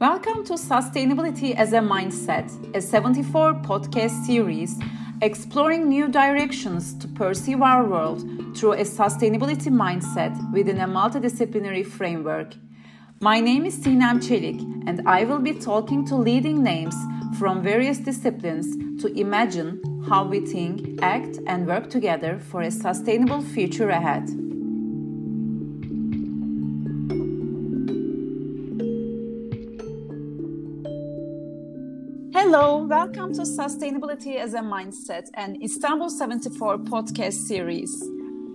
Welcome to Sustainability as a Mindset, a 74 podcast series exploring new directions to perceive our world through a sustainability mindset within a multidisciplinary framework. My name is Sinem Çelik, and I will be talking to leading names from various disciplines to imagine how we think, act, and work together for a sustainable future ahead. Hello, welcome to Sustainability as a Mindset and Istanbul 74 podcast series.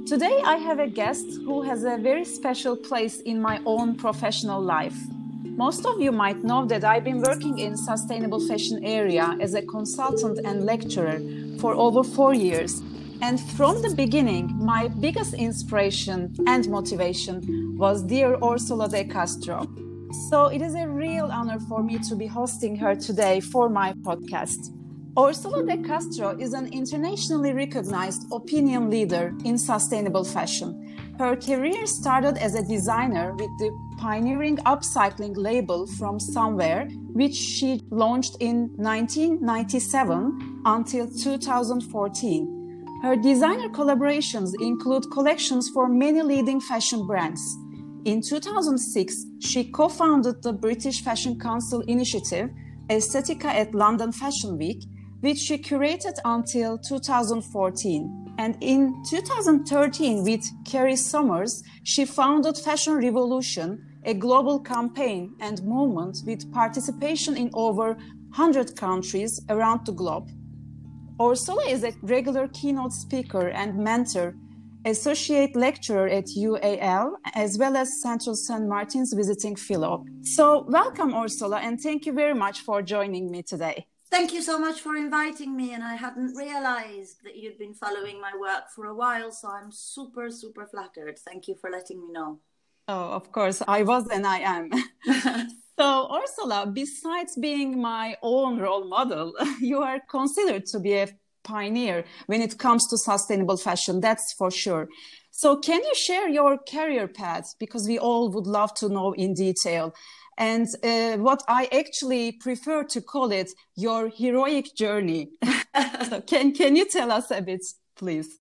Today I have a guest who has a very special place in my own professional life. Most of you might know that I've been working in sustainable fashion area as a consultant and lecturer for over 4 years. And from the beginning, my biggest inspiration and motivation was dear Orsola de Castro. So it is a real honor for me to be hosting her today for my podcast. Orsola de Castro is an internationally recognized opinion leader in sustainable fashion. Her career started as a designer with the pioneering upcycling label from Somewhere, which she launched in 1997 until 2014. Her designer collaborations include collections for many leading fashion brands. In 2006, she co founded the British Fashion Council initiative, Estethica at London Fashion Week, which she curated until 2014. And in 2013, with Carry Somers, she founded Fashion Revolution, a global campaign and movement with participation in over 100 countries around the globe. Orsola is a regular keynote speaker and mentor associate lecturer at UAL, as well as Central St. Martin's visiting fellow. So, welcome, Orsola, and thank you very much for joining me today. Thank you so much for inviting me, and I hadn't realized that you'd been following my work for a while, so I'm super, super flattered. Thank you for letting me know. Oh, of course, I was and I am. so, Orsola, besides being my own role model, you are considered to be a pioneer when it comes to sustainable fashion, that's for sure. So, can you share your career path? Because we all would love to know in detail. And uh, what I actually prefer to call it your heroic journey. so can, can you tell us a bit, please?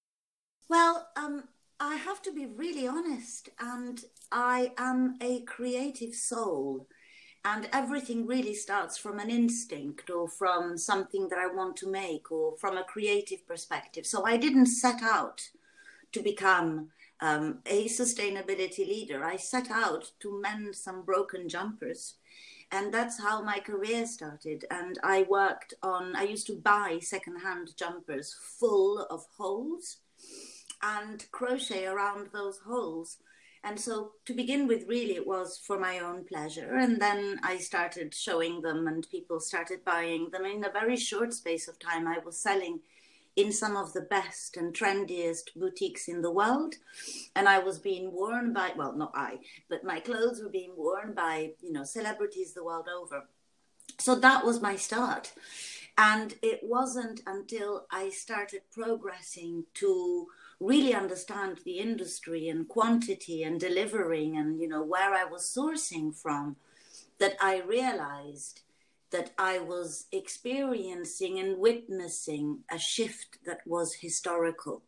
Well, um, I have to be really honest, and I am a creative soul and everything really starts from an instinct or from something that I want to make or from a creative perspective. So I didn't set out to become um, a sustainability leader. I set out to mend some broken jumpers. And that's how my career started. And I worked on, I used to buy secondhand jumpers full of holes and crochet around those holes and so to begin with, really, it was for my own pleasure. And then I started showing them, and people started buying them. In a very short space of time, I was selling in some of the best and trendiest boutiques in the world. And I was being worn by, well, not I, but my clothes were being worn by, you know, celebrities the world over. So that was my start. And it wasn't until I started progressing to really understand the industry and quantity and delivering and you know where I was sourcing from that I realized that I was experiencing and witnessing a shift that was historical.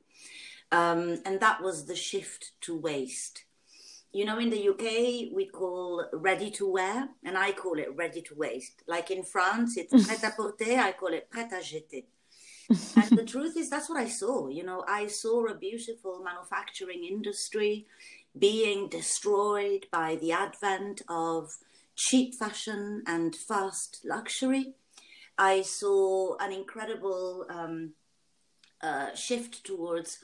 Um, and that was the shift to waste. You know, in the UK, we call ready to wear, and I call it ready to waste. Like in France, it's prêt à porter, I call it prêt à jeter and the truth is, that's what I saw. You know, I saw a beautiful manufacturing industry being destroyed by the advent of cheap fashion and fast luxury. I saw an incredible um, uh, shift towards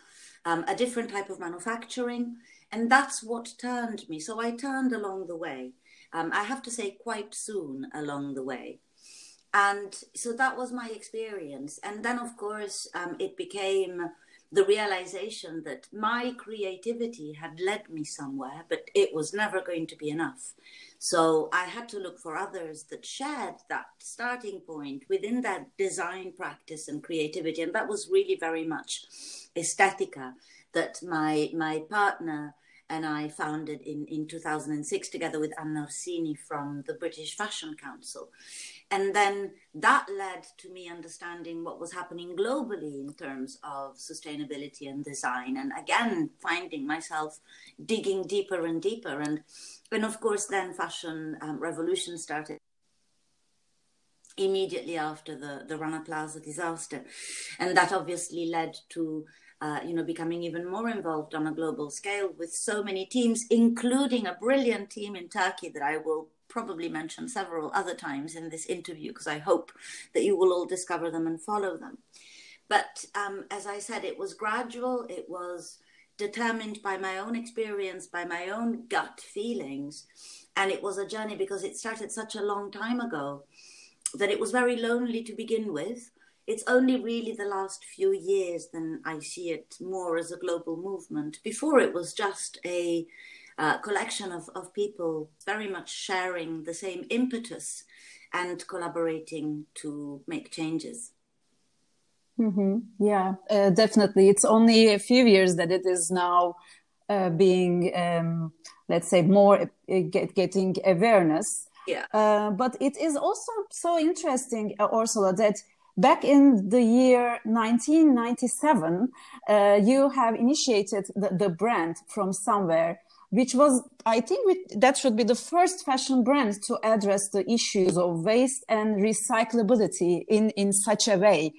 um, a different type of manufacturing, and that's what turned me. So I turned along the way. Um, I have to say, quite soon along the way and so that was my experience. And then of course um, it became the realization that my creativity had led me somewhere but it was never going to be enough. So i had to look for others that shared that starting point within that design practice and creativity. And that was really very much estethica that my my partner and I founded in, in 2006 together with Anna Orsini from the British Fashion Council. And then that led to me understanding what was happening globally in terms of sustainability and design. And again, finding myself digging deeper and deeper. And, and of course, then fashion um, revolution started immediately after the, the Rana Plaza disaster. And that obviously led to uh, you know, becoming even more involved on a global scale with so many teams, including a brilliant team in Turkey that I will probably mention several other times in this interview because I hope that you will all discover them and follow them. But um, as I said, it was gradual, it was determined by my own experience, by my own gut feelings. And it was a journey because it started such a long time ago that it was very lonely to begin with it's only really the last few years then I see it more as a global movement. Before it was just a uh, collection of, of people very much sharing the same impetus and collaborating to make changes. Mm-hmm. Yeah, uh, definitely. It's only a few years that it is now uh, being, um, let's say, more uh, get, getting awareness. Yeah. Uh, but it is also so interesting, uh, Orsola, that back in the year 1997, uh, you have initiated the, the, brand from somewhere, which was, I think, that should be the first fashion brand to address the issues of waste and recyclability in, in such a way.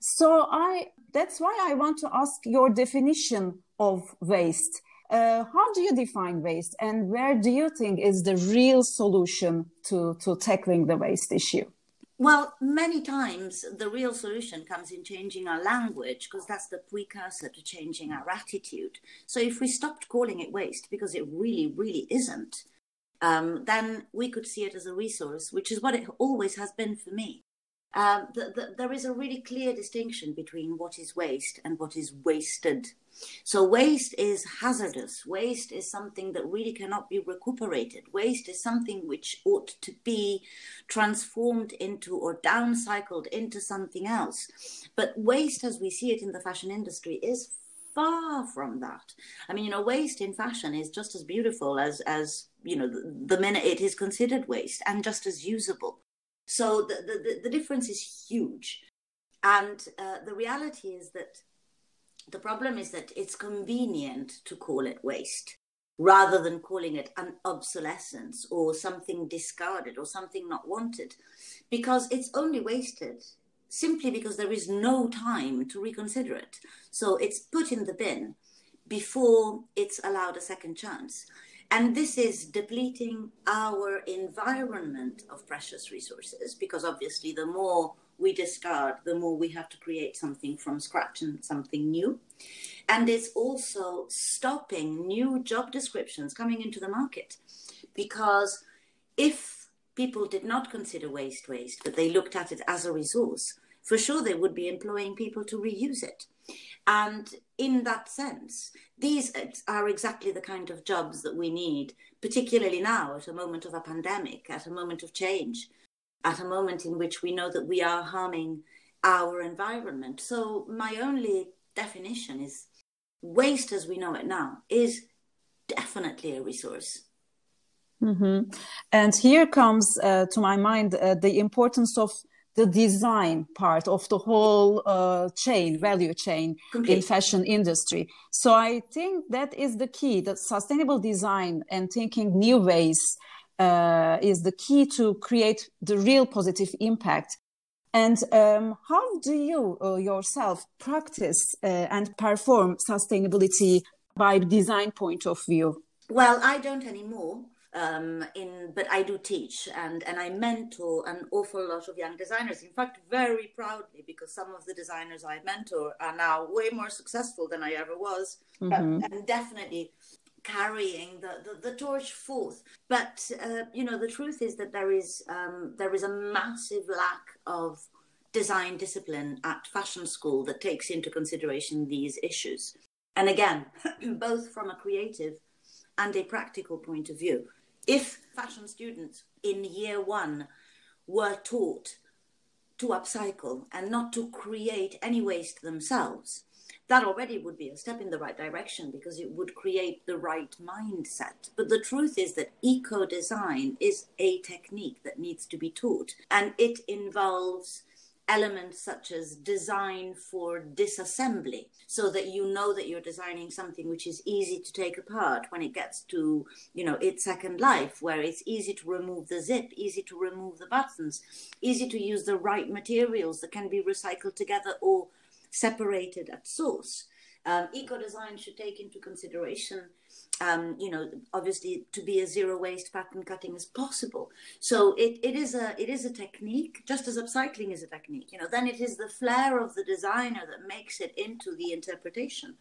So I, that's why I want to ask your definition of waste. Uh, how do you define waste and where do you think is the real solution to, to tackling the waste issue? Well, many times the real solution comes in changing our language because that's the precursor to changing our attitude. So if we stopped calling it waste because it really, really isn't, um, then we could see it as a resource, which is what it always has been for me. Um, the, the, there is a really clear distinction between what is waste and what is wasted. So, waste is hazardous. Waste is something that really cannot be recuperated. Waste is something which ought to be transformed into or downcycled into something else. But waste, as we see it in the fashion industry, is far from that. I mean, you know, waste in fashion is just as beautiful as, as you know, the, the minute it is considered waste and just as usable. So the, the, the difference is huge. And uh, the reality is that the problem is that it's convenient to call it waste rather than calling it an obsolescence or something discarded or something not wanted because it's only wasted simply because there is no time to reconsider it. So it's put in the bin before it's allowed a second chance. And this is depleting our environment of precious resources because obviously, the more we discard, the more we have to create something from scratch and something new. And it's also stopping new job descriptions coming into the market because if people did not consider waste waste, but they looked at it as a resource, for sure they would be employing people to reuse it. And in that sense, these are exactly the kind of jobs that we need, particularly now at a moment of a pandemic, at a moment of change, at a moment in which we know that we are harming our environment. So, my only definition is waste as we know it now is definitely a resource. Mm-hmm. And here comes uh, to my mind uh, the importance of the design part of the whole uh, chain, value chain okay. in fashion industry. So I think that is the key. That sustainable design and thinking new ways uh, is the key to create the real positive impact. And um, how do you uh, yourself practice uh, and perform sustainability by design point of view? Well, I don't anymore um, in but I do teach and and I mentor an awful lot of young designers. In fact, very proudly because some of the designers I mentor are now way more successful than I ever was, mm-hmm. and definitely carrying the, the, the, torch forth. But uh, you know, the truth is that there is um, there is a massive lack of design discipline at fashion school that takes into consideration these issues. And again, both from a creative and a practical point of view if fashion students in year one were taught to upcycle and not to create any waste themselves, that already would be a step in the right direction because it would create the right mindset. But the truth is that eco design is a technique that needs to be taught, and it involves elements such as design for disassembly so that you know that you're designing something which is easy to take apart when it gets to you know its second life where it's easy to remove the zip easy to remove the buttons easy to use the right materials that can be recycled together or separated at source. Um, eco design should take into consideration um, you know, obviously to be as zero waste pattern cutting as possible. So it, it is a it is a technique, just as upcycling is a technique. You know, then it is the flair of the designer that makes it into the interpretation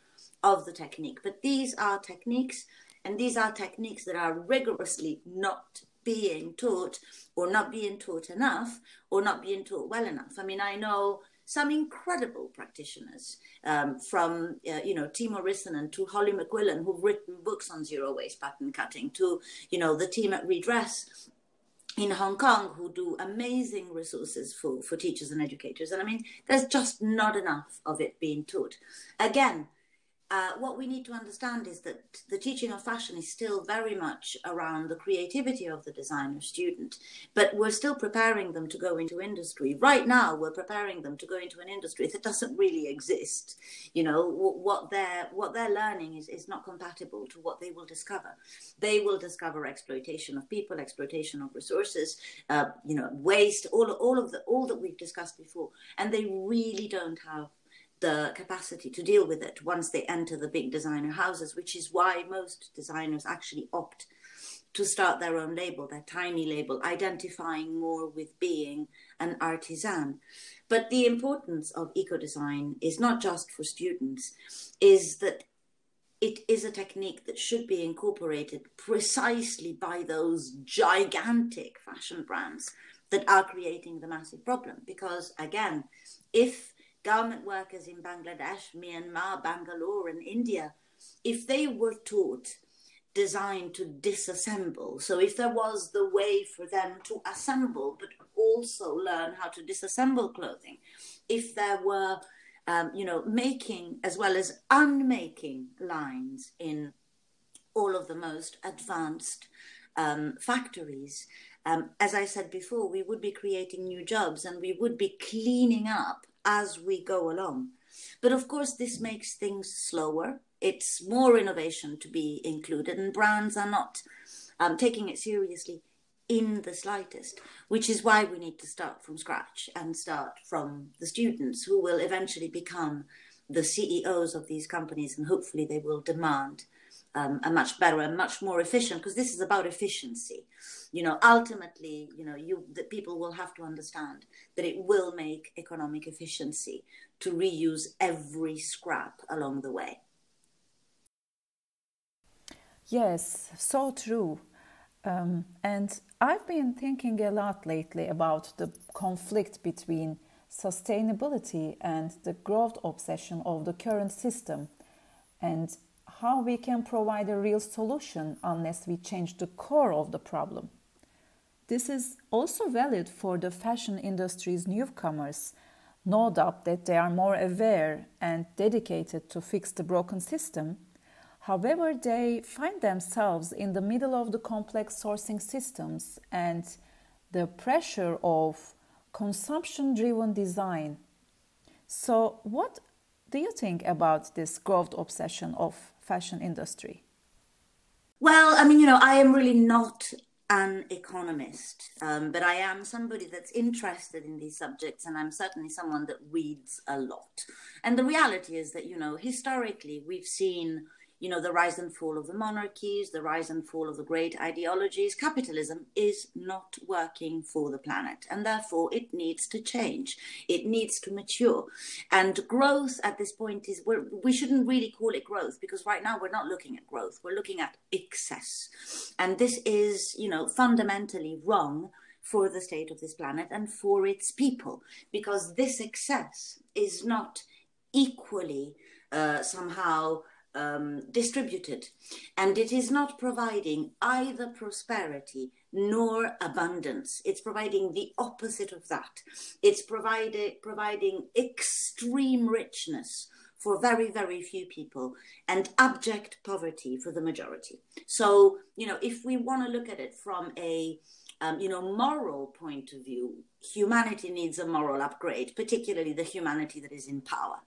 of the technique. But these are techniques, and these are techniques that are rigorously not being taught, or not being taught enough, or not being taught well enough. I mean, I know some incredible practitioners um, from, uh, you know, Timo Rissanen to Holly McQuillan, who've written books on zero waste pattern cutting, to, you know, the team at Redress in Hong Kong who do amazing resources for, for teachers and educators. And I mean, there's just not enough of it being taught. Again, uh, what we need to understand is that the teaching of fashion is still very much around the creativity of the designer student, but we're still preparing them to go into industry. Right now, we're preparing them to go into an industry that doesn't really exist. You know, what they're what they're learning is, is not compatible to what they will discover. They will discover exploitation of people, exploitation of resources, uh, you know, waste, all all of the all that we've discussed before, and they really don't have the capacity to deal with it once they enter the big designer houses, which is why most designers actually opt to start their own label, their tiny label, identifying more with being an artisan. But the importance of eco design is not just for students, is that it is a technique that should be incorporated precisely by those gigantic fashion brands that are creating the massive problem. Because again, if garment workers in Bangladesh, Myanmar, Bangalore, and India, if they were taught designed to disassemble, so if there was the way for them to assemble but also learn how to disassemble clothing, if there were um, you know, making as well as unmaking lines in all of the most advanced um, factories. Um, as I said before, we would be creating new jobs and we would be cleaning up as we go along. But of course, this makes things slower. It's more innovation to be included, and brands are not um, taking it seriously in the slightest, which is why we need to start from scratch and start from the students who will eventually become the CEOs of these companies, and hopefully they will demand um, a much better and much more efficient because this is about efficiency you know ultimately you know you the people will have to understand that it will make economic efficiency to reuse every scrap along the way yes so true um, and i've been thinking a lot lately about the conflict between sustainability and the growth obsession of the current system and how we can provide a real solution unless we change the core of the problem. This is also valid for the fashion industry's newcomers. No doubt that they are more aware and dedicated to fix the broken system. However, they find themselves in the middle of the complex sourcing systems and the pressure of consumption driven design. So, what do you think about this growth obsession of fashion industry? Well, I mean, you know, I am really not an economist, um, but I am somebody that's interested in these subjects, and I'm certainly someone that reads a lot. And the reality is that, you know, historically, we've seen you know, the rise and fall of the monarchies, the rise and fall of the great ideologies. Capitalism is not working for the planet, and therefore it needs to change. It needs to mature. And growth at this point is we're, we shouldn't really call it growth because right now we're not looking at growth, we're looking at excess. And this is, you know, fundamentally wrong for the state of this planet and for its people because this excess is not equally uh, somehow um, distributed, and it is not providing either prosperity nor abundance. It's providing the opposite of that. It's providing providing extreme richness for very, very few people and abject poverty for the majority. So, you know, if we want to look at it from a um, you know, moral point of view, humanity needs a moral upgrade, particularly the humanity that is in power.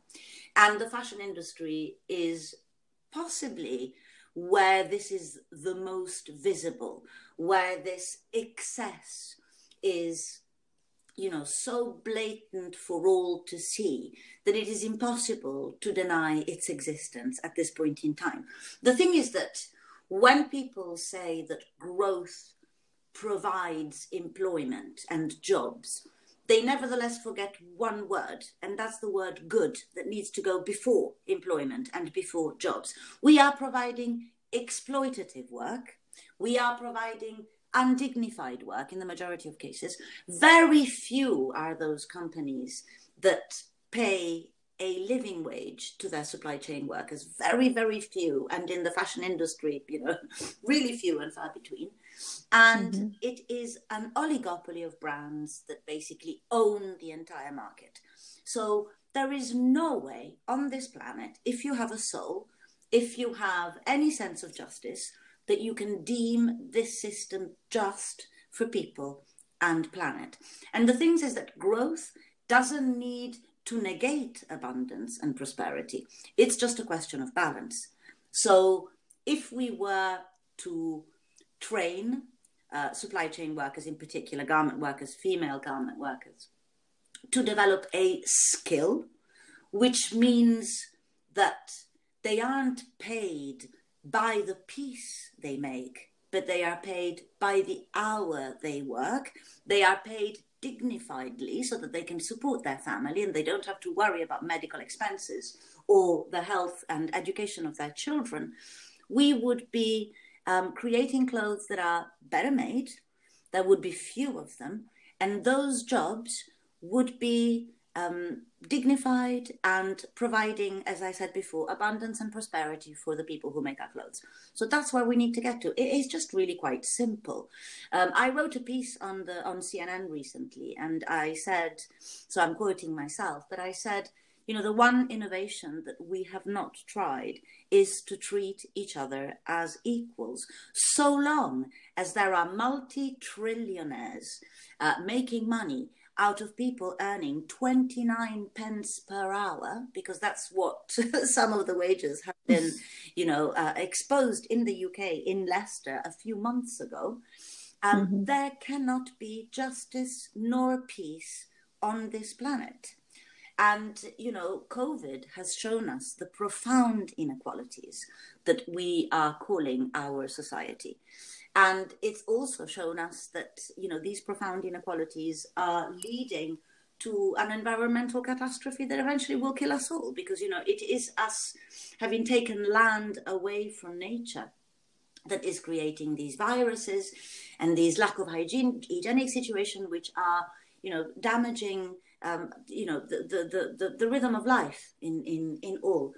And the fashion industry is possibly where this is the most visible, where this excess is you know so blatant for all to see that it is impossible to deny its existence at this point in time. The thing is that when people say that growth provides employment and jobs they nevertheless forget one word, and that's the word good that needs to go before employment and before jobs. We are providing exploitative work, we are providing undignified work in the majority of cases. Very few are those companies that pay a living wage to their supply chain workers. Very, very few. And in the fashion industry, you know, really few and far between. And mm-hmm. it is an oligopoly of brands that basically own the entire market. So there is no way on this planet, if you have a soul, if you have any sense of justice, that you can deem this system just for people and planet. And the thing is that growth doesn't need to negate abundance and prosperity. It's just a question of balance. So if we were to train uh, supply chain workers, in particular garment workers, female garment workers, to develop a skill, which means that they aren't paid by the piece they make, but they are paid by the hour they work. They are paid dignifiedly so that they can support their family and they don't have to worry about medical expenses or the health and education of their children. We would be um, creating clothes that are better made, there would be few of them, and those jobs would be um, dignified and providing, as I said before, abundance and prosperity for the people who make our clothes. So that's where we need to get to. It is just really quite simple. Um, I wrote a piece on the on CNN recently, and I said, so I'm quoting myself, but I said, you know, the one innovation that we have not tried is to treat each other as equals, so long as there are multi trillionaires uh, making money out of people earning 29 pence per hour, because that's what some of the wages have been, you know, uh, exposed in the UK, in Leicester, a few months ago. Um, mm-hmm. There cannot be justice nor peace on this planet. And, you know, COVID has shown us the profound inequalities that we are calling our society. And it's also shown us that, you know, these profound inequalities are leading to an environmental catastrophe that eventually will kill us all because, you know, it is us having taken land away from nature that is creating these viruses and these lack of hygiene, hygienic situation, which are, you know, damaging, um, you know, the, the, the, the, rhythm of life in, in, in all.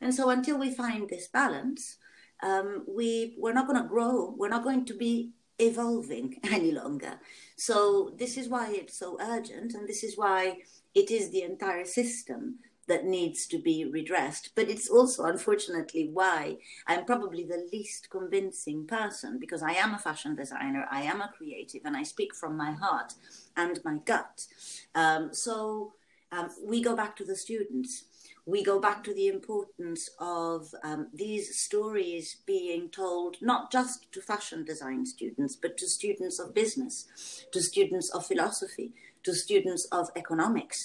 And so until we find this balance, um, we we're not going to grow. We're not going to be evolving any longer. So this is why it's so urgent, and this is why it is the entire system that needs to be redressed. But it's also, unfortunately, why I'm probably the least convincing person because I am a fashion designer, I am a creative, and I speak from my heart and my gut. Um, so um, we go back to the students we go back to the importance of um, these stories being told not just to fashion design students, but to students of business, to students of philosophy, to students of economics.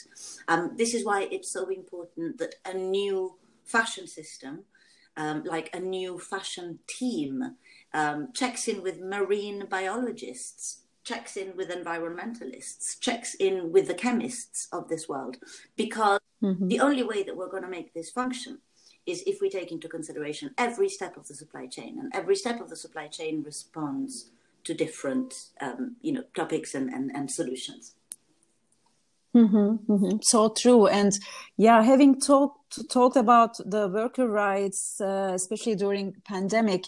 Um, this is why it's so important that a new fashion system, um, like a new fashion team, um, checks in with marine biologists, checks in with environmentalists, checks in with the chemists of this world, because mm-hmm. the only way that we're going to make this function is if we take into consideration every step of the supply chain, and every step of the supply chain responds to different, um, you know, topics and, and, and solutions. Mm-hmm, mm-hmm. So true, and yeah, having talked talked about the worker rights, uh, especially during pandemic,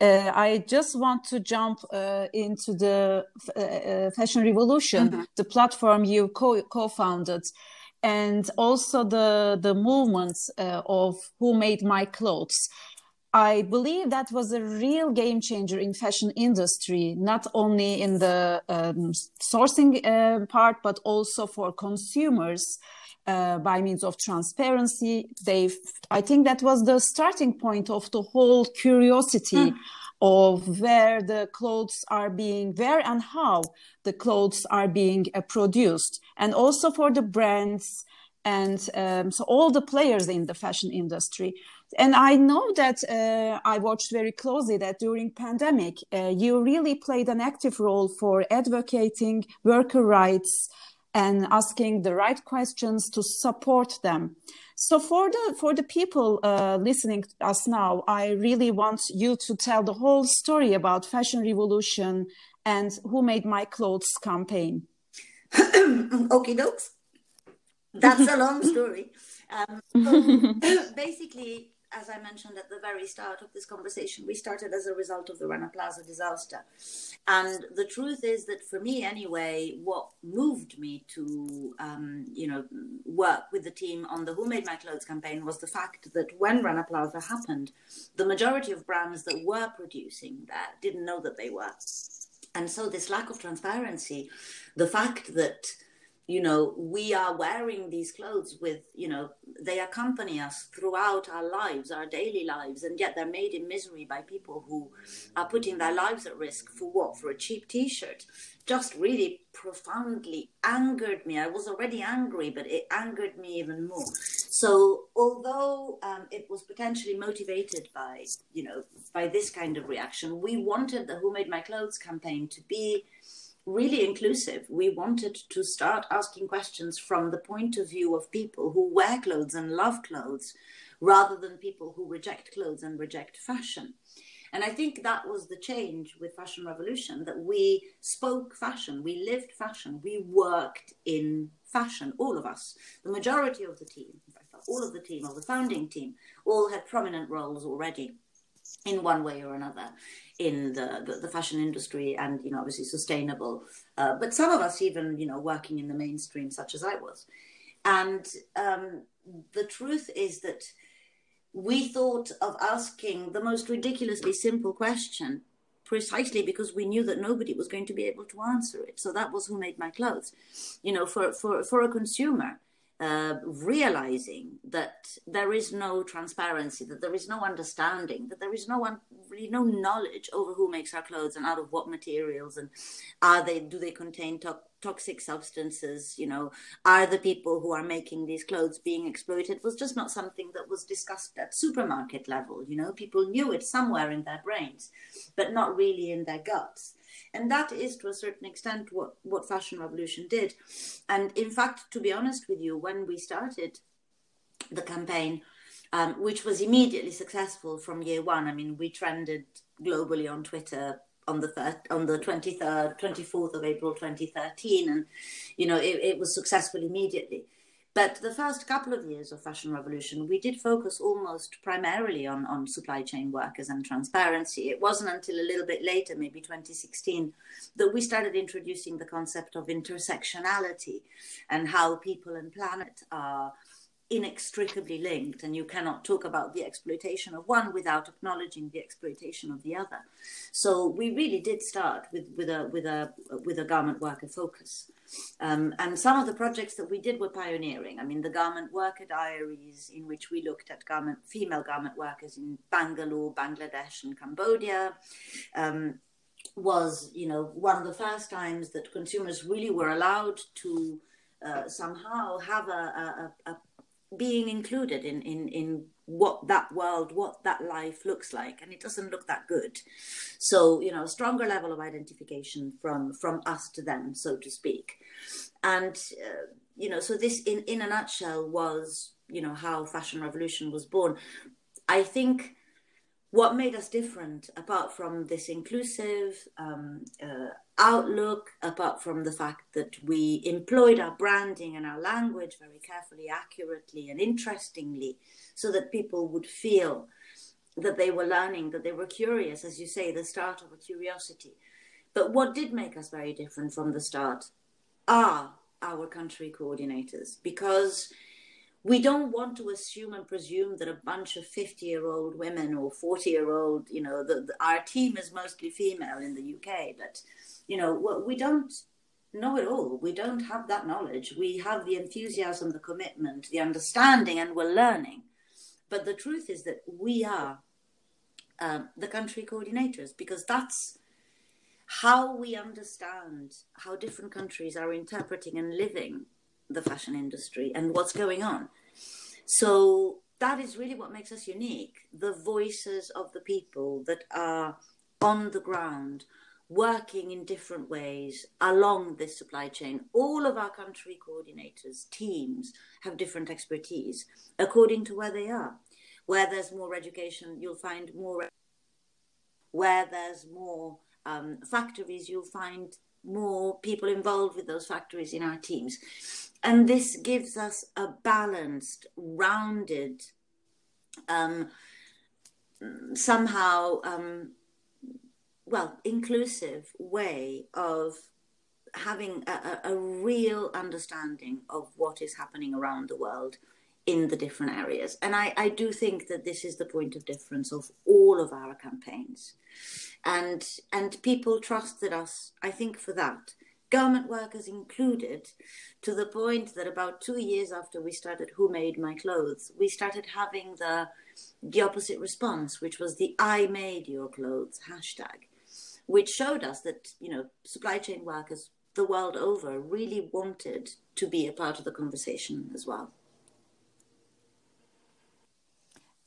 uh, I just want to jump uh, into the uh, uh, fashion revolution, mm-hmm. the platform you co- co-founded. and also the the movements uh, of who made my clothes I believe that was a real game changer in fashion industry, not only in the um, sourcing uh, part, but also for consumers uh, by means of transparency. They, I think that was the starting point of the whole curiosity mm. of where the clothes are being, where and how the clothes are being uh, produced, and also for the brands and um, so all the players in the fashion industry and i know that uh, i watched very closely that during pandemic uh, you really played an active role for advocating worker rights and asking the right questions to support them. So for the for the people uh, listening to us now i really want you to tell the whole story about fashion revolution and who made my clothes campaign. Okay dokes. That's a long story. Um, so basically as I mentioned at the very start of this conversation, we started as a result of the Rana Plaza disaster. And the truth is that for me, anyway, what moved me to, um, you know, work with the team on the Who Made My Clothes campaign was the fact that when Rana Plaza happened, the majority of brands that were producing that didn't know that they were. And so this lack of transparency, the fact that you know we are wearing these clothes with you know they accompany us throughout our lives our daily lives and yet they're made in misery by people who are putting their lives at risk for what? For a cheap t-shirt. Just really profoundly angered me. I was already angry but it angered me even more. So although um, it was potentially motivated by you know by this kind of reaction we wanted the who made my clothes campaign to be really inclusive. We wanted to start asking questions from the point of view of people who wear clothes and love clothes rather than people who reject clothes and reject fashion. And I think that was the change with Fashion Revolution that we spoke fashion, we lived fashion, we worked in fashion, all of us. The majority of the team, all of the team, of the founding team, all had prominent roles already in one way or another in the, the, fashion industry and you know obviously sustainable uh, but some of us even you know working in the mainstream such as i was. And um, the truth is that we thought of asking the most ridiculously simple question precisely because we knew that nobody was going to be able to answer it. So that was who made my clothes you know for for for a consumer uh, realizing that there is no transparency, that there is no understanding, that there is no one, really no knowledge over who makes our clothes and out of what materials, and are they do they contain to- toxic substances? You know, are the people who are making these clothes being exploited? Was just not something that was discussed at supermarket level. You know, people knew it somewhere in their brains, but not really in their guts. And that is to a certain extent what, what Fashion Revolution did. And in fact, to be honest with you, when we started the campaign, um, which was immediately successful from year one, I mean, we trended globally on Twitter on the third, on the 23rd 24th of april 2013 and you know it, it was successful immediately but the first couple of years of Fashion Revolution, we did focus almost primarily on, on supply chain workers and transparency. It wasn't until a little bit later, maybe 2016, that we started introducing the concept of intersectionality and how people and planet are inextricably linked and you cannot talk about the exploitation of one without acknowledging the exploitation of the other. So we really did start with with a with a with a garment worker focus. Um, and some of the projects that we did were pioneering. I mean the garment worker diaries in which we looked at garment female garment workers in bangalore bangladesh and cambodia um, was you know one of the first times that consumers really were allowed to uh, somehow have a, a, a, being included in, in, in what that world, what that life looks like, and it doesn't look that good. So, you know, a stronger level of identification from from us to them, so to speak. And uh, you know, so this, in in a nutshell, was you know how Fashion Revolution was born. I think what made us different, apart from this inclusive um, uh, outlook, apart from the fact that we employed our branding and our language very carefully, accurately, and interestingly, so that people would feel that they were learning, that they were curious, as you say, the start of a curiosity. But what did make us very different from the start are our country coordinators because we don't want to assume and presume that a bunch of 50 year old women or 40 year old, you know, the, the, our team is mostly female in the UK, but, you know, we don't know it all. We don't have that knowledge. We have the enthusiasm, the commitment, the understanding, and we're learning. But the truth is that we are um, the country coordinators because that's how we understand how different countries are interpreting and living the fashion industry and what's going on. So that is really what makes us unique the voices of the people that are on the ground working in different ways along this supply chain. All of our country coordinators, teams, have different expertise according to where they are. Where there's more education, you'll find more. Where there's more um, factories, you'll find more people involved with those factories in our teams. And this gives us a balanced, rounded, um, somehow, um, well, inclusive way of having a, a, real understanding of what is happening around the world in the different areas. And I, I do think that this is the point of difference of all of our campaigns. And and people trusted us, I think, for that. Government workers included, to the point that about two years after we started Who Made My Clothes, we started having the the opposite response, which was the I made your clothes hashtag, which showed us that, you know, supply chain workers the world over really wanted to be a part of the conversation as well.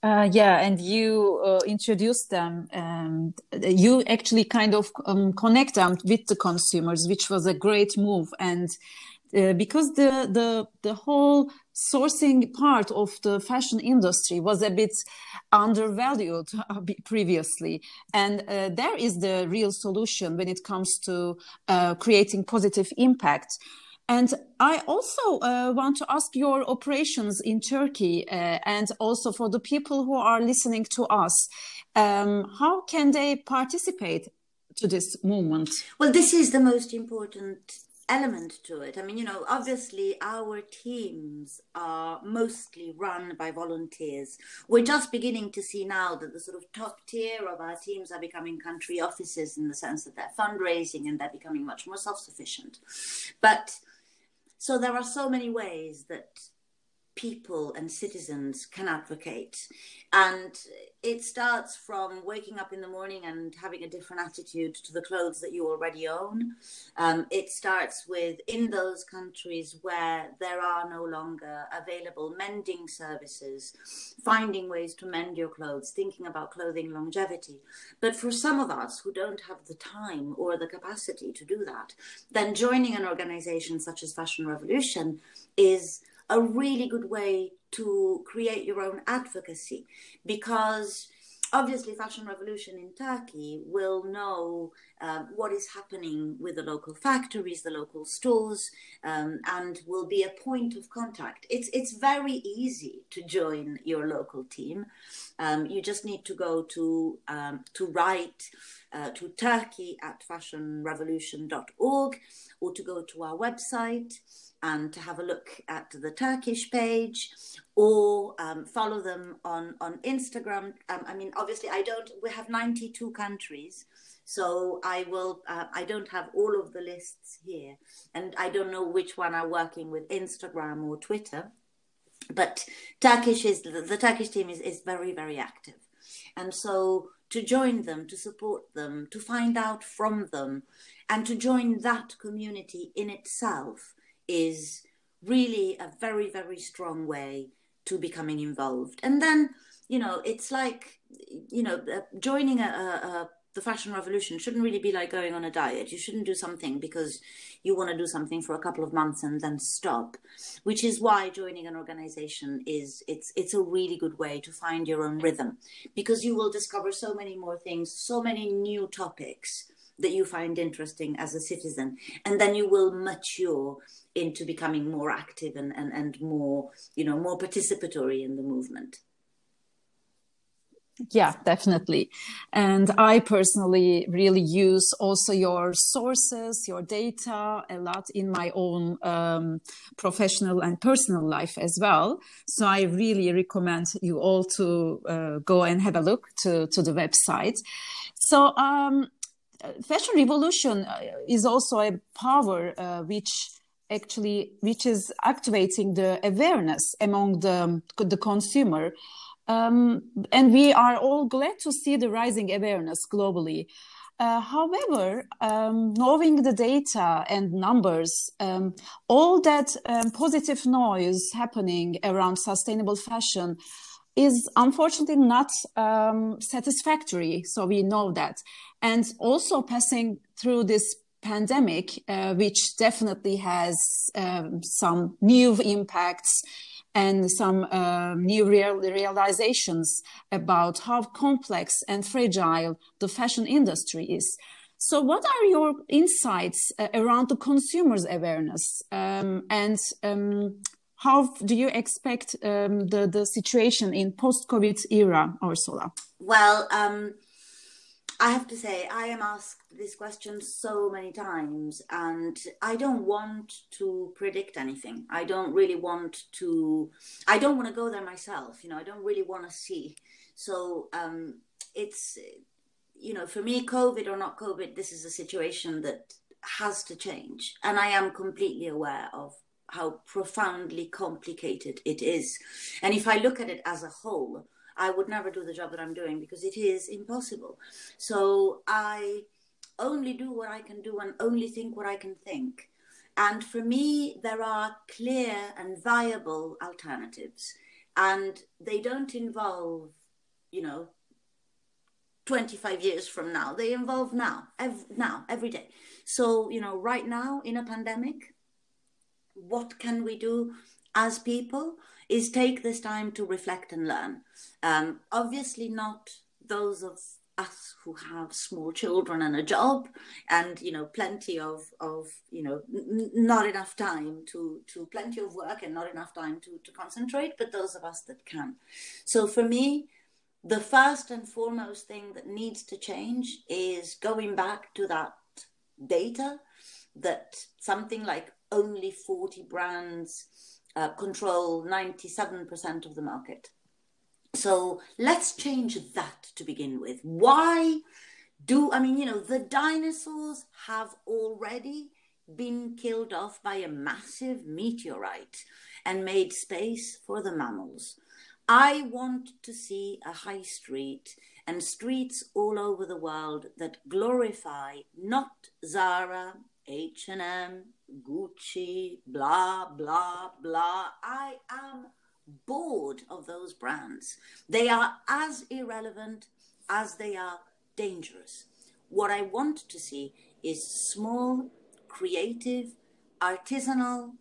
Uh, yeah, and you uh, introduce them, and you actually kind of um, connect them with the consumers, which was a great move. And uh, because the the the whole sourcing part of the fashion industry was a bit undervalued uh, previously, and uh, there is the real solution when it comes to uh, creating positive impact. And I also uh, want to ask your operations in Turkey uh, and also for the people who are listening to us, um, how can they participate to this movement? Well, this is the most important element to it. I mean, you know, obviously our teams are mostly run by volunteers. We're just beginning to see now that the sort of top tier of our teams are becoming country offices in the sense that they're fundraising and they're becoming much more self sufficient. But so there are so many ways that people and citizens can advocate. And it starts from waking up in the morning and having a different attitude to the clothes that you already own. Um, it starts with in those countries where there are no longer available mending services, finding ways to mend your clothes, thinking about clothing longevity. But for some of us who don't have the time or the capacity to do that, then joining an organization such as Fashion Revolution is a really good way to create your own advocacy because obviously fashion revolution in turkey will know um, what is happening with the local factories the local stores um, and will be a point of contact. It's it's very easy to join your local team. Um, you just need to go to um, to write uh, to turkey at fashionrevolution.org or to go to our website and to have a look at the Turkish page or um, follow them on, on Instagram. Um, I mean, obviously, I don't, we have 92 countries. So I will. Uh, I don't have all of the lists here, and I don't know which one are working with Instagram or Twitter. But Turkish is the, the Turkish team is, is very very active, and so to join them, to support them, to find out from them, and to join that community in itself is really a very, very strong way to becoming involved. And then, you know, it's like, you know, uh, joining a, a, a the fashion revolution shouldn't really be like going on a diet. You shouldn't do something because you want to do something for a couple of months and then stop. Which is why joining an organization is it's it's a really good way to find your own rhythm because you will discover so many more things, so many new topics that you find interesting as a citizen and then you will mature into becoming more active and, and, and more you know more participatory in the movement Yeah, definitely. And I personally really use also your sources, your data a lot in my own um, professional and personal life as well. So I really recommend you all to uh, go and have a look to, to the website. So, um, fashion revolution uh, is also a power uh, which actually which is activating the awareness among the the consumer um, and we are all glad to see the rising awareness globally. Uh, however, um, knowing the data and numbers, um, all that um, positive noise happening around sustainable fashion is unfortunately not um, satisfactory. So we know that. And also passing through this pandemic, uh, which definitely has um, some new impacts and some uh, new real realizations about how complex and fragile the fashion industry is. So, what are your insights uh, around the consumer's awareness, um, and um, how do you expect um, the the situation in post-COVID era, Orsola? Well, um, I have to say, I am asked this question so many times, and I don't want to predict anything. I don't really want to, I don't want to go there myself. You know, I don't really want to see. So um, it's, you know, for me, COVID or not COVID, this is a situation that has to change. And I am completely aware of how profoundly complicated it is. And if I look at it as a whole, I would never do the job that I'm doing because it is impossible. So I only do what I can do and only think what I can think. And for me, there are clear and viable alternatives. And they don't involve, you know, 25 years from now. They involve now, ev- now, every day. So, you know, right now in a pandemic, what can we do as people? is take this time to reflect and learn. Um, obviously, not those of us who have small children and a job and you know plenty of of you know n- not enough time to to plenty of work and not enough time to to concentrate but those of us that can so for me the first and foremost thing that needs to change is going back to that data that something like only 40 brands uh, control 97% of the market. So let's change that to begin with. Why do, I mean, you know, the dinosaurs have already been killed off by a massive meteorite and made space for the mammals. I want to see a high street and streets all over the world that glorify not Zara, H&M, Gucci, blah, blah, blah. I am bored of those brands. They are as irrelevant as they are dangerous. What I want to see is small, creative, artisanal,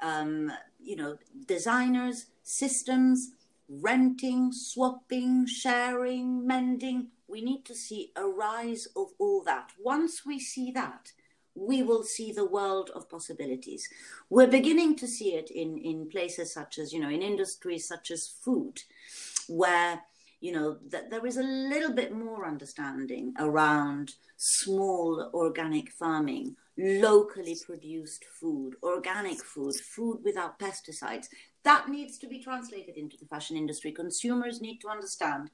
um, you know, designers, systems, renting, swapping, sharing, mending. We need to see a rise of all that. Once we see that, we will see the world of possibilities. We're beginning to see it in, in places such as, you know, in industries such as food, where, you know, that there is a little bit more understanding around small organic farming, locally produced food, organic food, food without pesticides. That needs to be translated into the fashion industry. Consumers need to understand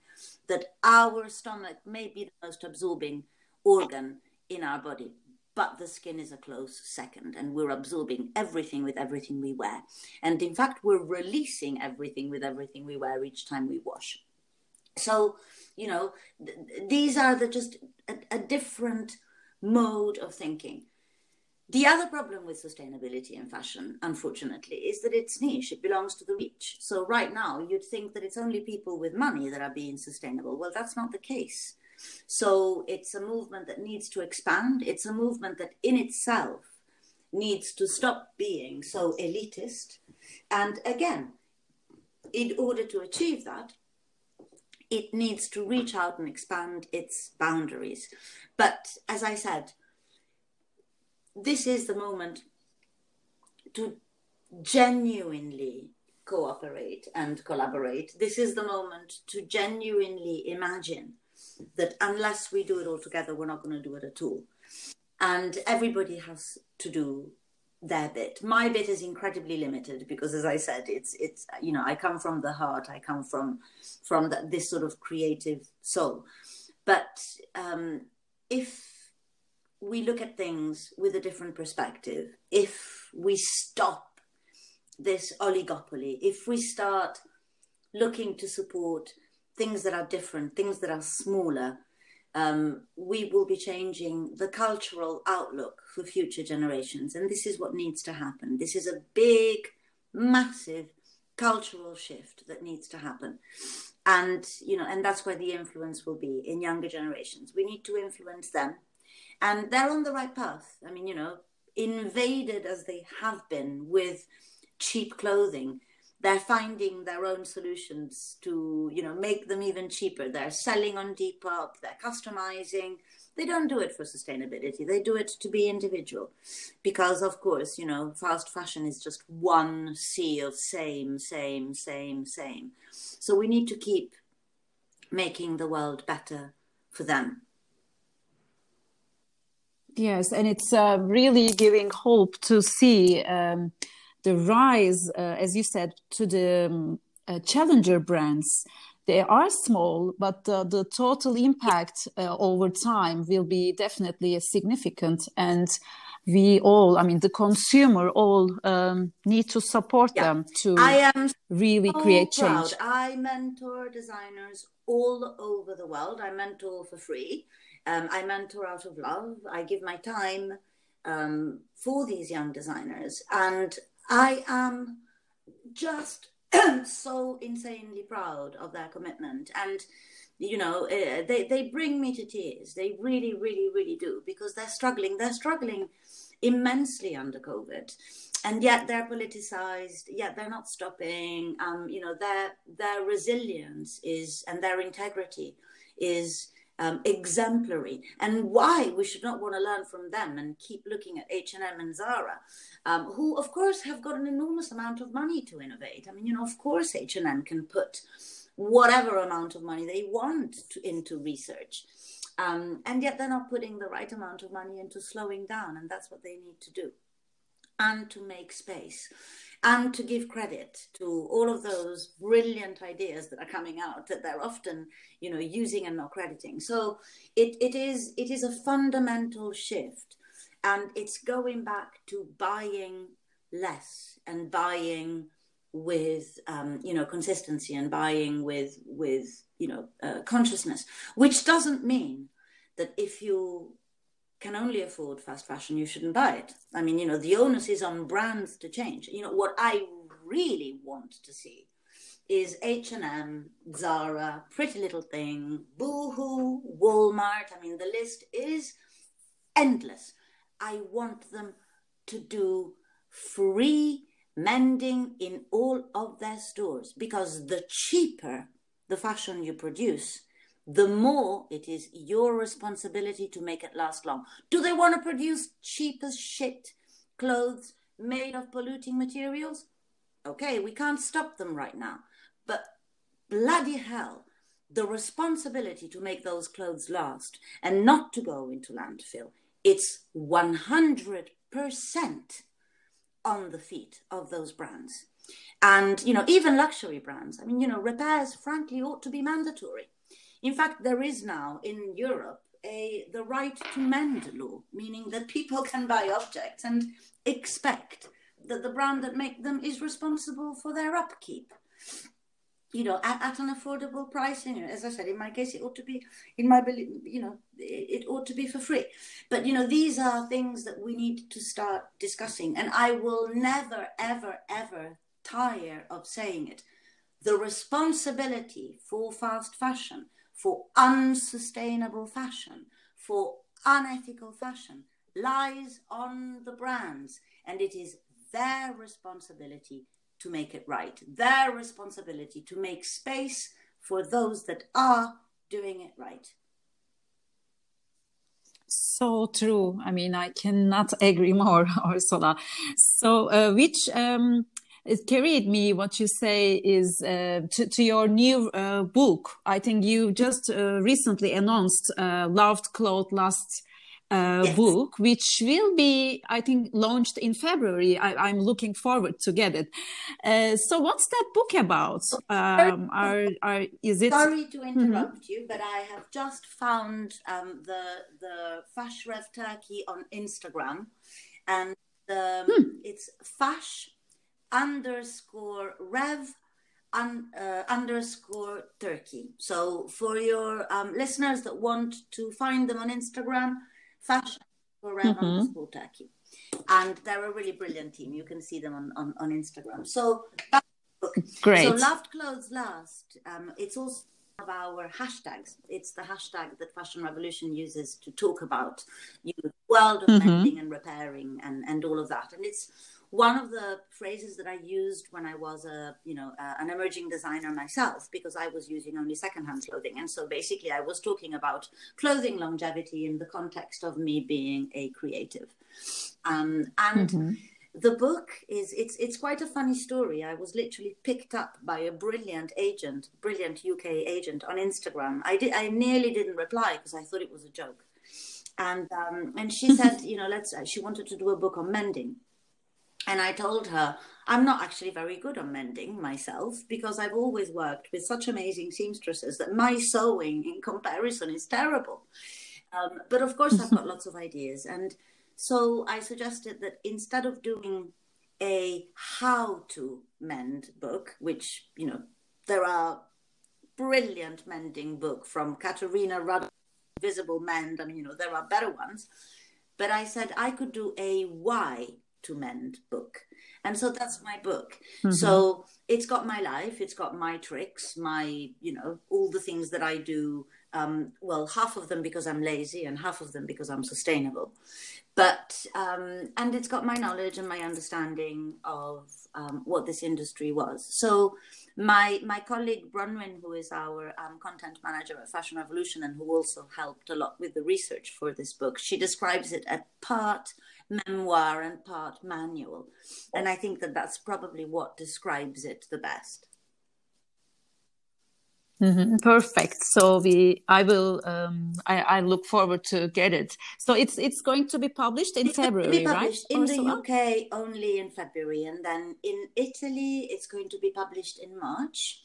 that our stomach may be the most absorbing organ in our body but the skin is a close second and we're absorbing everything with everything we wear and in fact we're releasing everything with everything we wear each time we wash so you know th- these are the just a, a different mode of thinking the other problem with sustainability in fashion, unfortunately, is that it's niche. It belongs to the rich. So right now, you'd think that it's only people with money that are being sustainable. Well, that's not the case. So it's a movement that needs to expand. It's a movement that in itself needs to stop being so elitist. And again, in order to achieve that, it needs to reach out and expand its boundaries. But as I said, this is the moment to genuinely cooperate and collaborate, this is the moment to genuinely imagine that unless we do it all together, we're not going to do it at all. And everybody has to do their bit. My bit is incredibly limited because, as I said, it's it's you know I come from the heart. I come from from this sort of creative soul. But um, if we look at things with a different perspective, if we stop this oligopoly, if we start looking to support things that are different, things that are smaller, um, we will be changing the cultural outlook for future generations. And this is what needs to happen. This is a big, massive cultural shift that needs to happen. And, you know, and that's where the influence will be in younger generations. We need to influence them. And they're on the right path. I mean, you know, invaded as they have been with cheap clothing, they're finding their own solutions to you know make them even cheaper. They're selling on depop they're customizing. They don't do it for sustainability. They do it to be individual. Because of course you know fast fashion is just one sea of same same same same. So we need to keep making the world better for them. Yes and it's uh, really giving hope to see um, the rise, uh, as you said, to the um, uh, challenger brands. They are small, but uh, the total impact uh, over time will be definitely significant. And we all, I mean, the consumer all um, need to support yeah. them to I am really so create proud. change. I mentor designers all over the world. I mentor for free. Um, I mentor out of love. I give my time um, for these young designers. And I am just so insanely proud of their commitment. And you know uh, they they bring me to tears. They really really really do because they're struggling. They're struggling immensely under covid. And yet they're politicized yet they're not stopping. Um you know their their resilience is and their integrity is um, exemplary. And why? We should not want to learn from them and keep looking at h&m and zara um, who of course have got an enormous amount of money to innovate. I mean you know of course h&m can put whatever amount of money they want to, into research. Um, and yet they're not putting the right amount of money into slowing down and that's what they need to do and to make space and to give credit to all of those brilliant ideas that are coming out that they're often you know using and not crediting. So it, it is it is a fundamental shift and it's going back to buying less and buying with um, you know consistency and buying with with you know uh, consciousness which doesn't mean that if you can only afford fast fashion, you shouldn't buy it. I mean, you know, the onus is on brands to change. You know, what I really want to see is H&M, Zara, Pretty Little Thing, Boohoo, Walmart. I mean, the list is endless. I want them to do free mending in all of their stores because the cheaper the fashion you produce, the more it is your responsibility to make it last long. Do they want to produce cheap as shit clothes made of polluting materials? Okay, we can't stop them right now. But bloody hell, the responsibility to make those clothes last and not to go into landfill, it's 100% on the feet of those brands. And, you know, even luxury brands. I mean, you know, repairs, frankly, ought to be mandatory in fact, there is now in Europe a the right to mend law, meaning that people can buy objects and expect that the brand that make them is responsible for their upkeep. You know, at, at an affordable price. As I said, in my case, it ought to be, in my you know, it ought to be for free. But you know, these are things that we need to start discussing, and I will never, ever, ever tire of saying it. The responsibility for fast fashion for unsustainable fashion, for unethical fashion, lies on the brands. And it is their responsibility to make it right, their responsibility to make space for those that are doing it right. So true. I mean, I cannot agree more, Orsola. So, uh, which um, it carried me what you say is uh, to, to, your new uh, book. I think you just uh, recently announced uh, Loved Clothes Last uh, yes. book, which will be, I think, launched in February. I, am looking forward to get it. Uh, so, what's that book about? Um, are, are, is it? Sorry to mm-hmm. interrupt mm-hmm. you, but I have just found um, the the Fash Rev Turkey on Instagram, and um, hmm. it's Fash underscore Rev. Un, uh, underscore Turkey. So for your um, listeners that want to find them on Instagram, fashion around mm-hmm. turkey. And they're a really brilliant team. You can see them on, on, on Instagram. So Great. So loved clothes last. Um, it's also of our hashtags. It's the hashtag that Fashion Revolution uses to talk about you know, the world of mm-hmm. mending and repairing and, and all of that. And it's one of the phrases that I used when I was a, you know, uh, an emerging designer myself, because I was using only secondhand clothing, and so basically I was talking about clothing longevity in the context of me being a creative, um, and. Mm-hmm. The book is it's it's quite a funny story. I was literally picked up by a brilliant agent, brilliant UK agent on Instagram. I did I nearly didn't reply because I thought it was a joke, and um, and she said, you know, let's. She wanted to do a book on mending, and I told her, I'm not actually very good on mending myself because I've always worked with such amazing seamstresses that my sewing in comparison is terrible. Um, but of course, I've got lots of ideas. And so I suggested that instead of doing a how to mend book, which, you know, there are brilliant mending book from Katarina Rud, Visible Mend. I mean, you know, there are better ones. But I said I could do a why to Mend book. And so that's my book. Mm-hmm. So it's got my life, it's got my tricks, my, you know, all the things that I do. Um, well, half of them because I'm lazy and half of them because I'm sustainable. But, um, and it's got my knowledge and my understanding of um, what this industry was. So my my colleague Bronwyn, who is our um, content manager at Fashion Revolution and who also helped a lot with the research for this book, she describes it as part memoir and part manual. And I think that that's probably what describes it the best. Mm-hmm. Perfect. So we, I will, um, I, I, look forward to get it. So it's it's going to be published in it's February, published right? In or the so UK only in February, and then in Italy it's going to be published in March,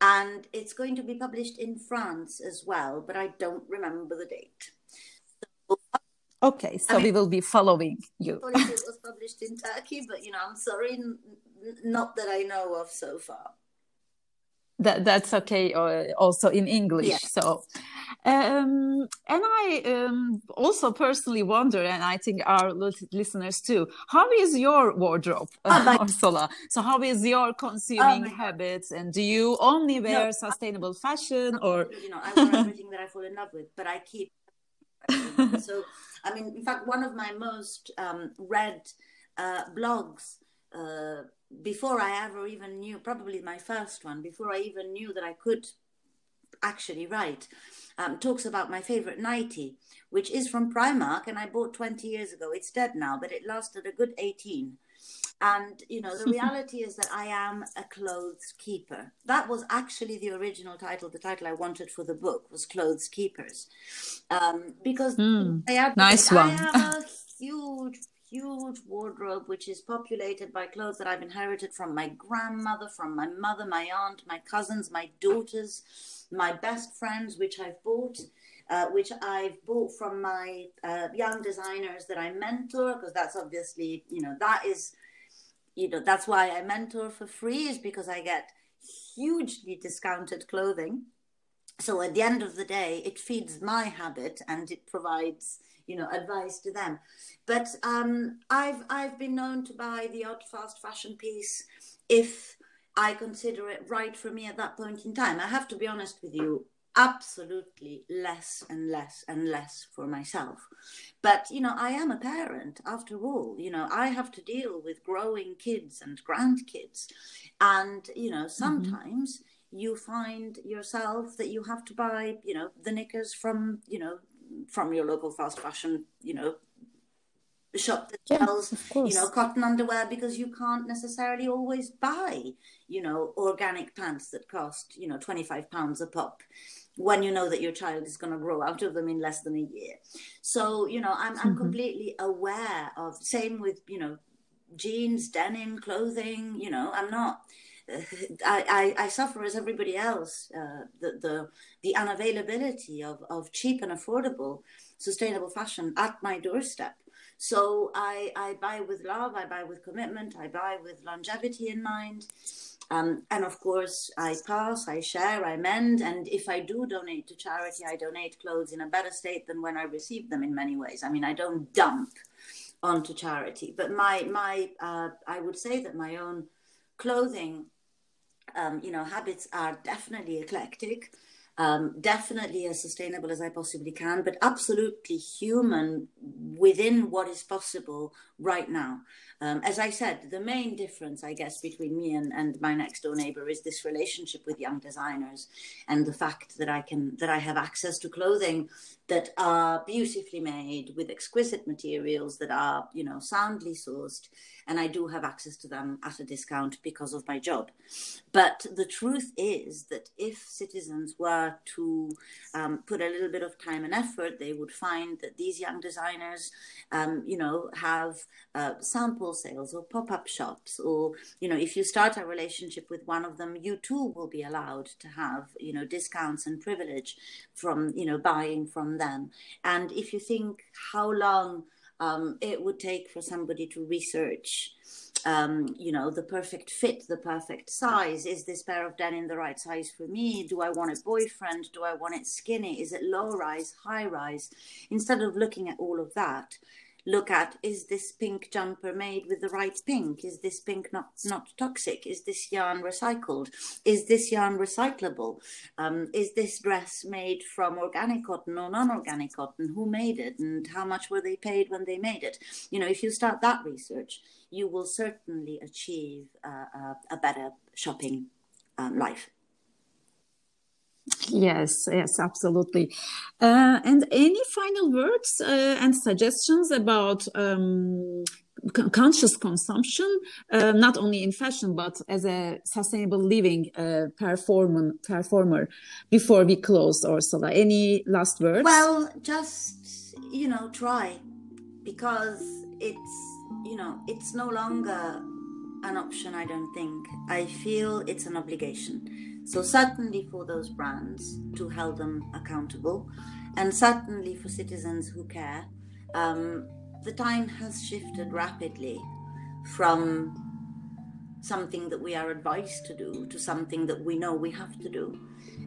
and it's going to be published in France as well, but I don't remember the date. Okay, so I mean, we will be following you. it was published in Turkey, but you know, I'm sorry, not that I know of so far. That that's okay. Uh, also in English. Yeah. So, um, and I um, also personally wonder, and I think our listeners too, how is your wardrobe, oh, Orsola? So, how is your consuming oh, habits, and do you only wear no, sustainable fashion, or you know, I wear everything that I fall in love with, but I keep. so I mean, in fact, one of my most um, read uh, blogs uh, before I ever even knew, probably my first one, before I even knew that I could actually write, um, talks about my favorite nightie, which is from Primark and I bought 20 years ago. It's dead now, but it lasted a good 18. And, you know, the reality is that I am a clothes keeper. That was actually the original title. The title I wanted for the book was Clothes Keepers. Um, because mm, I, nice I one. have a huge, huge wardrobe which is populated by clothes that I've inherited from my grandmother, from my mother, my aunt, my cousins, my daughters, my best friends, which I've bought. Uh, which I've bought from my uh, young designers that I mentor, because that's obviously, you know, that is you know that's why i mentor for free is because i get hugely discounted clothing. So at the end of the day it feeds my habit and it provides you know advice to them. But um, i've i've been known to buy the odd fast fashion piece if i consider it right for me at that point in time. I have to be honest with you absolutely less and less and less for myself. But, you know, I am a parent after all. You know, I have to deal with growing kids and grandkids. And, you know, mm-hmm. sometimes mm-hmm. you find yourself that you have to buy, you know, the knickers from, you know, from your local fast fashion, you know, shop that yeah, sells, you know, cotton underwear because you can't necessarily always buy, you know, organic pants that cost, you know, 25 pounds a pop when you know that your child is going to grow out of them in less than a year. So, you know, I'm, mm-hmm. I'm completely aware of, same with, you know, jeans, denim, clothing, you know, I'm not, I, I, I, suffer as everybody else uh, the, the the unavailability of, of cheap and affordable sustainable fashion at my doorstep. So I, I buy with love, I buy with commitment, I buy with longevity in mind. Um, and of course, I pass, I share, I mend. And if I do donate to charity, I donate clothes in a better state than when I received them in many ways. I mean, I don't dump onto charity. But my, my uh, I would say that my own clothing, um, you know, habits are definitely eclectic um, definitely as sustainable as I possibly can, but absolutely human within what is possible right now. Um, as I said, the main difference, I guess, between me and, and my next door neighbor is this relationship with young designers and the fact that I can that I have access to clothing that are beautifully made with exquisite materials that are, you know, soundly sourced, and I do have access to them at a discount because of my job. But the truth is that if citizens were to um, put a little bit of time and effort, they would find that these young designers, um, you know, have uh, sample sales or pop-up shops, or you know, if you start a relationship with one of them, you too will be allowed to have, you know, discounts and privilege from, you know, buying from them. And if you think how long um, it would take for somebody to research, um, you know, the perfect fit, the perfect size. Is this pair of denim the right size for me? Do I want a boyfriend? Do I want it skinny? Is it low rise, high rise? Instead of looking at all of that, look at is this pink jumper made with the right pink? Is this pink not, not toxic? Is this yarn recycled? Is this yarn recyclable? Um, is this dress made from organic cotton or non organic cotton? Who made it? And how much were they paid when they made it? You know, if you start that research, you will certainly achieve uh, a, a better shopping um, life. Yes, yes, absolutely. Uh, and any final words uh, and suggestions about um, conscious consumption, uh, not only in fashion but as a sustainable living uh, performer, performer before we close, Orsola? Any last words? Well, just you know, try because it's you know it's no longer an option. I don't think. I feel it's an obligation so, certainly for those brands to hold them accountable, and certainly for citizens who care, um, the time has shifted rapidly from something that we are advised to do to something that we know we have to do.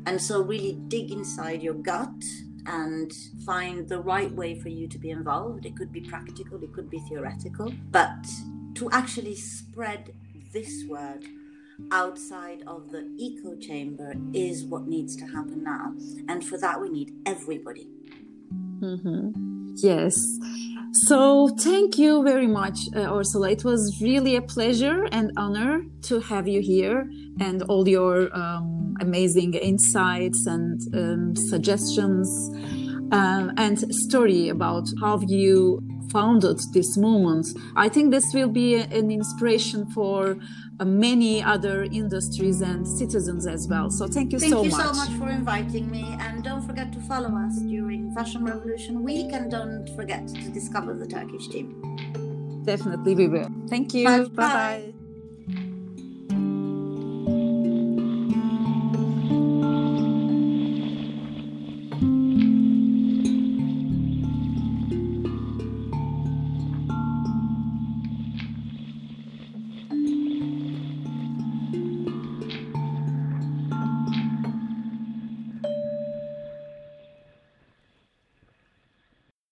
And so, really dig inside your gut and find the right way for you to be involved. It could be practical, it could be theoretical, but to actually spread this word outside of the echo chamber is what needs to happen now. And for that, we need everybody. Mm-hmm. Yes. So, thank you very much, uh, Orsola. It was really a pleasure and honor to have you here and all your um, amazing insights and um, suggestions uh, and story about how you founded this movement. I think this will be an inspiration for uh, many other industries and citizens as well. So thank you thank so you much. Thank you so much for inviting me. And don't forget to follow us during Fashion Revolution Week. And don't forget to discover the Turkish team. Definitely we will. Thank you. Bye bye.